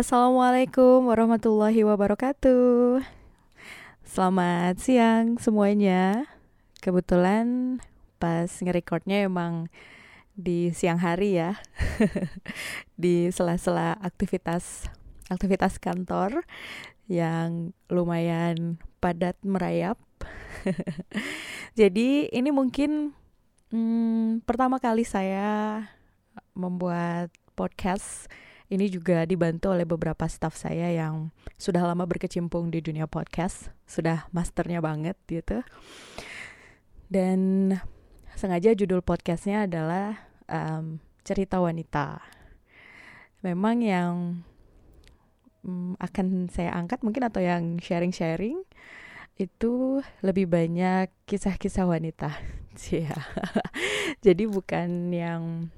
Assalamualaikum warahmatullahi wabarakatuh. Selamat siang semuanya. Kebetulan pas nge-recordnya emang di siang hari ya. di sela-sela aktivitas aktivitas kantor yang lumayan padat merayap. Jadi ini mungkin hmm, pertama kali saya membuat podcast ini juga dibantu oleh beberapa staff saya yang sudah lama berkecimpung di dunia podcast, sudah masternya banget gitu. Dan sengaja judul podcastnya adalah um, cerita wanita. Memang yang um, akan saya angkat mungkin atau yang sharing-sharing itu lebih banyak kisah-kisah wanita. Iya. Jadi bukan yang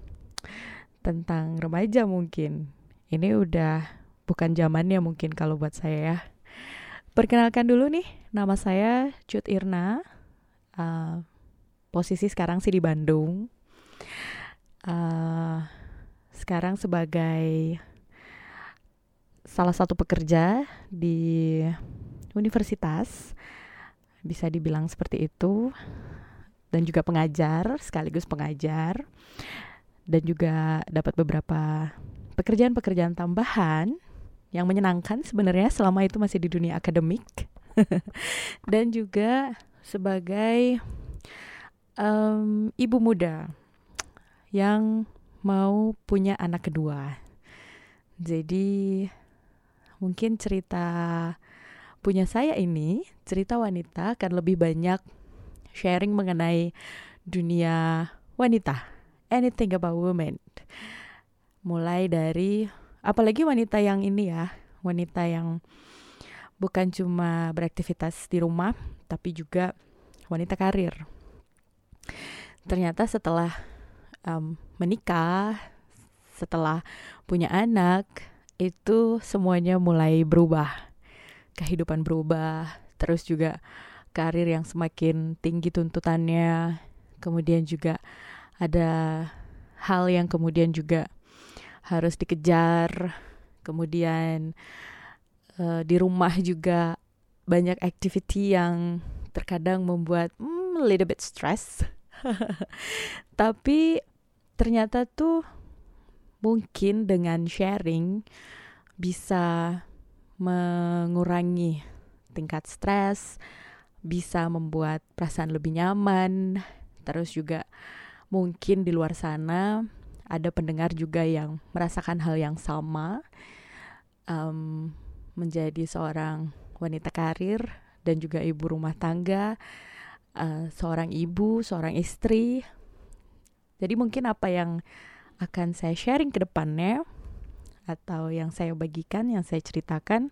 tentang remaja mungkin ini udah bukan zamannya mungkin kalau buat saya ya. Perkenalkan dulu nih, nama saya Cut Irna. Uh, posisi sekarang sih di Bandung. Uh, sekarang sebagai salah satu pekerja di universitas, bisa dibilang seperti itu, dan juga pengajar sekaligus pengajar, dan juga dapat beberapa pekerjaan-pekerjaan tambahan yang menyenangkan sebenarnya selama itu masih di dunia akademik. Dan juga sebagai um, ibu muda yang mau punya anak kedua. Jadi mungkin cerita punya saya ini, cerita wanita akan lebih banyak sharing mengenai dunia wanita, anything about women mulai dari apalagi wanita yang ini ya wanita yang bukan cuma beraktivitas di rumah tapi juga wanita karir. Ternyata setelah um, menikah setelah punya anak itu semuanya mulai berubah. Kehidupan berubah terus juga karir yang semakin tinggi tuntutannya. Kemudian juga ada hal yang kemudian juga harus dikejar kemudian uh, di rumah juga banyak activity yang terkadang membuat a little bit stress. Tapi ternyata tuh mungkin dengan sharing bisa mengurangi tingkat stres, bisa membuat perasaan lebih nyaman, terus juga mungkin di luar sana ada pendengar juga yang merasakan hal yang sama um, menjadi seorang wanita karir dan juga ibu rumah tangga uh, seorang ibu seorang istri. Jadi mungkin apa yang akan saya sharing ke depannya atau yang saya bagikan yang saya ceritakan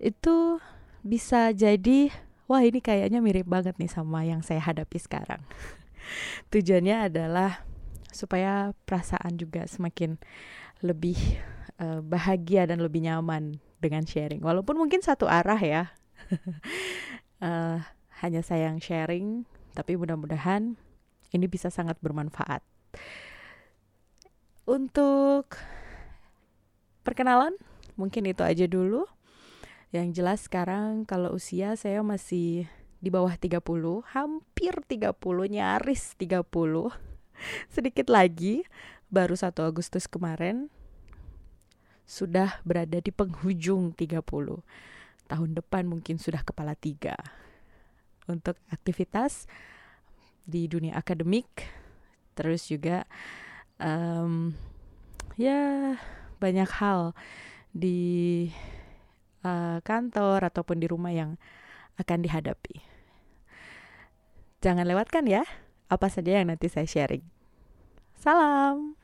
itu bisa jadi wah ini kayaknya mirip banget nih sama yang saya hadapi sekarang. Tujuannya adalah supaya perasaan juga semakin lebih uh, bahagia dan lebih nyaman dengan sharing. Walaupun mungkin satu arah ya, uh, hanya saya yang sharing, tapi mudah-mudahan ini bisa sangat bermanfaat. Untuk perkenalan, mungkin itu aja dulu. Yang jelas sekarang kalau usia saya masih di bawah 30, hampir 30, nyaris 30 sedikit lagi baru 1 Agustus kemarin sudah berada di penghujung 30. Tahun depan mungkin sudah kepala tiga. Untuk aktivitas di dunia akademik, terus juga um, ya banyak hal di uh, kantor ataupun di rumah yang akan dihadapi. Jangan lewatkan ya apa saja yang nanti saya sharing. Salam.